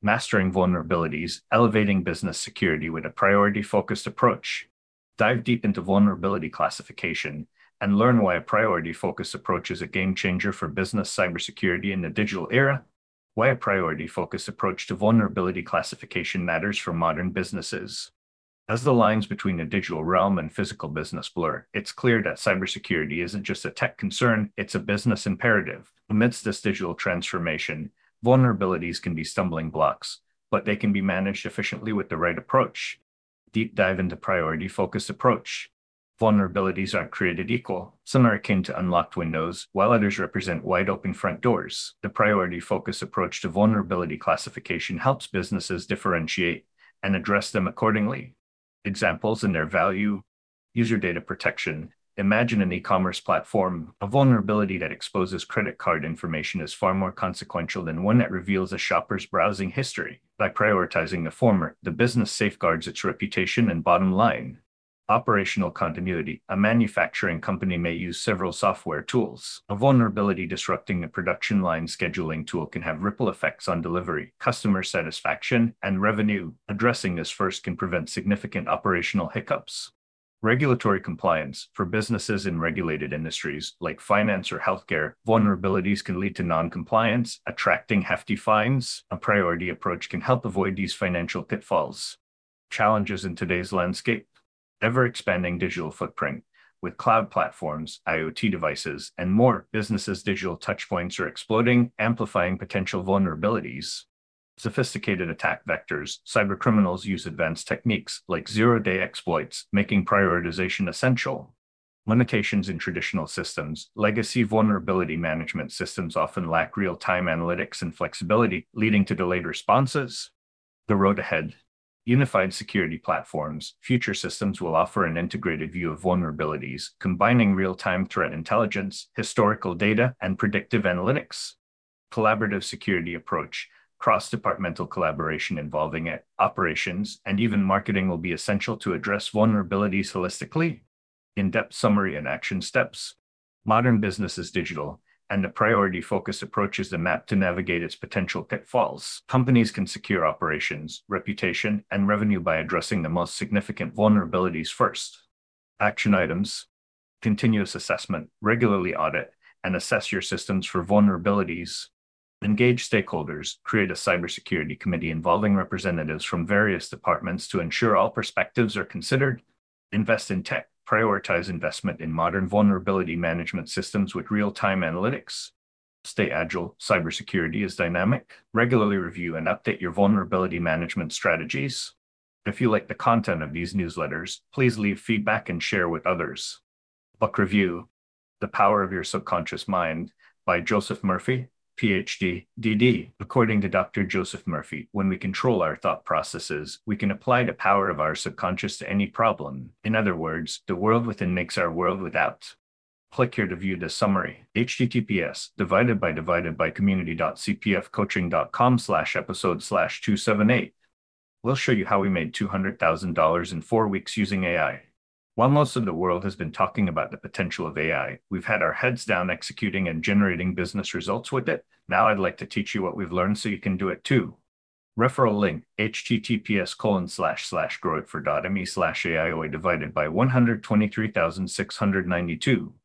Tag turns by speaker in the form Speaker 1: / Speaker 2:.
Speaker 1: Mastering vulnerabilities, elevating business security with a priority focused approach. Dive deep into vulnerability classification and learn why a priority focused approach is a game changer for business cybersecurity in the digital era. Why a priority focused approach to vulnerability classification matters for modern businesses. As the lines between the digital realm and physical business blur, it's clear that cybersecurity isn't just a tech concern, it's a business imperative. Amidst this digital transformation, vulnerabilities can be stumbling blocks, but they can be managed efficiently with the right approach. Deep dive into priority focused approach. Vulnerabilities aren't created equal. Some are akin to unlocked windows, while others represent wide open front doors. The priority focused approach to vulnerability classification helps businesses differentiate and address them accordingly examples and their value, user data protection. Imagine an e commerce platform. A vulnerability that exposes credit card information is far more consequential than one that reveals a shopper's browsing history. By prioritizing the former, the business safeguards its reputation and bottom line. Operational continuity. A manufacturing company may use several software tools. A vulnerability disrupting the production line scheduling tool can have ripple effects on delivery, customer satisfaction, and revenue. Addressing this first can prevent significant operational hiccups. Regulatory compliance for businesses in regulated industries like finance or healthcare, vulnerabilities can lead to non-compliance, attracting hefty fines. A priority approach can help avoid these financial pitfalls. Challenges in today's landscape ever expanding digital footprint. With cloud platforms, IoT devices, and more, businesses' digital touchpoints are exploding, amplifying potential vulnerabilities. Sophisticated attack vectors, cybercriminals use advanced techniques like zero day exploits, making prioritization essential. Limitations in traditional systems, legacy vulnerability management systems often lack real time analytics and flexibility, leading to delayed responses. The road ahead unified security platforms, future systems will offer an integrated view of vulnerabilities, combining real time threat intelligence, historical data, and predictive analytics. Collaborative security approach, cross departmental collaboration involving operations, and even marketing will be essential to address vulnerabilities holistically. In depth summary and action steps. Modern business is digital, and the priority focused approach is the map to navigate its potential pitfalls. Companies can secure operations, reputation, and revenue by addressing the most significant vulnerabilities first. Action items continuous assessment, regularly audit, and assess your systems for vulnerabilities. Engage stakeholders, create a cybersecurity committee involving representatives from various departments to ensure all perspectives are considered. Invest in tech, prioritize investment in modern vulnerability management systems with real time analytics. Stay agile. Cybersecurity is dynamic. Regularly review and update your vulnerability management strategies. If you like the content of these newsletters, please leave feedback and share with others. Book Review The Power of Your Subconscious Mind by Joseph Murphy, PhD, DD. According to Dr. Joseph Murphy, when we control our thought processes, we can apply the power of our subconscious to any problem. In other words, the world within makes our world without. Click here to view the summary. https divided by divided by community.cpfcoaching.com slash episode slash 278. We'll show you how we made $200,000 in four weeks using AI. While most of the world has been talking about the potential of AI, we've had our heads down executing and generating business results with it. Now I'd like to teach you what we've learned so you can do it too. Referral link https colon slash slash growitfor.me slash AIOA divided by 123,692.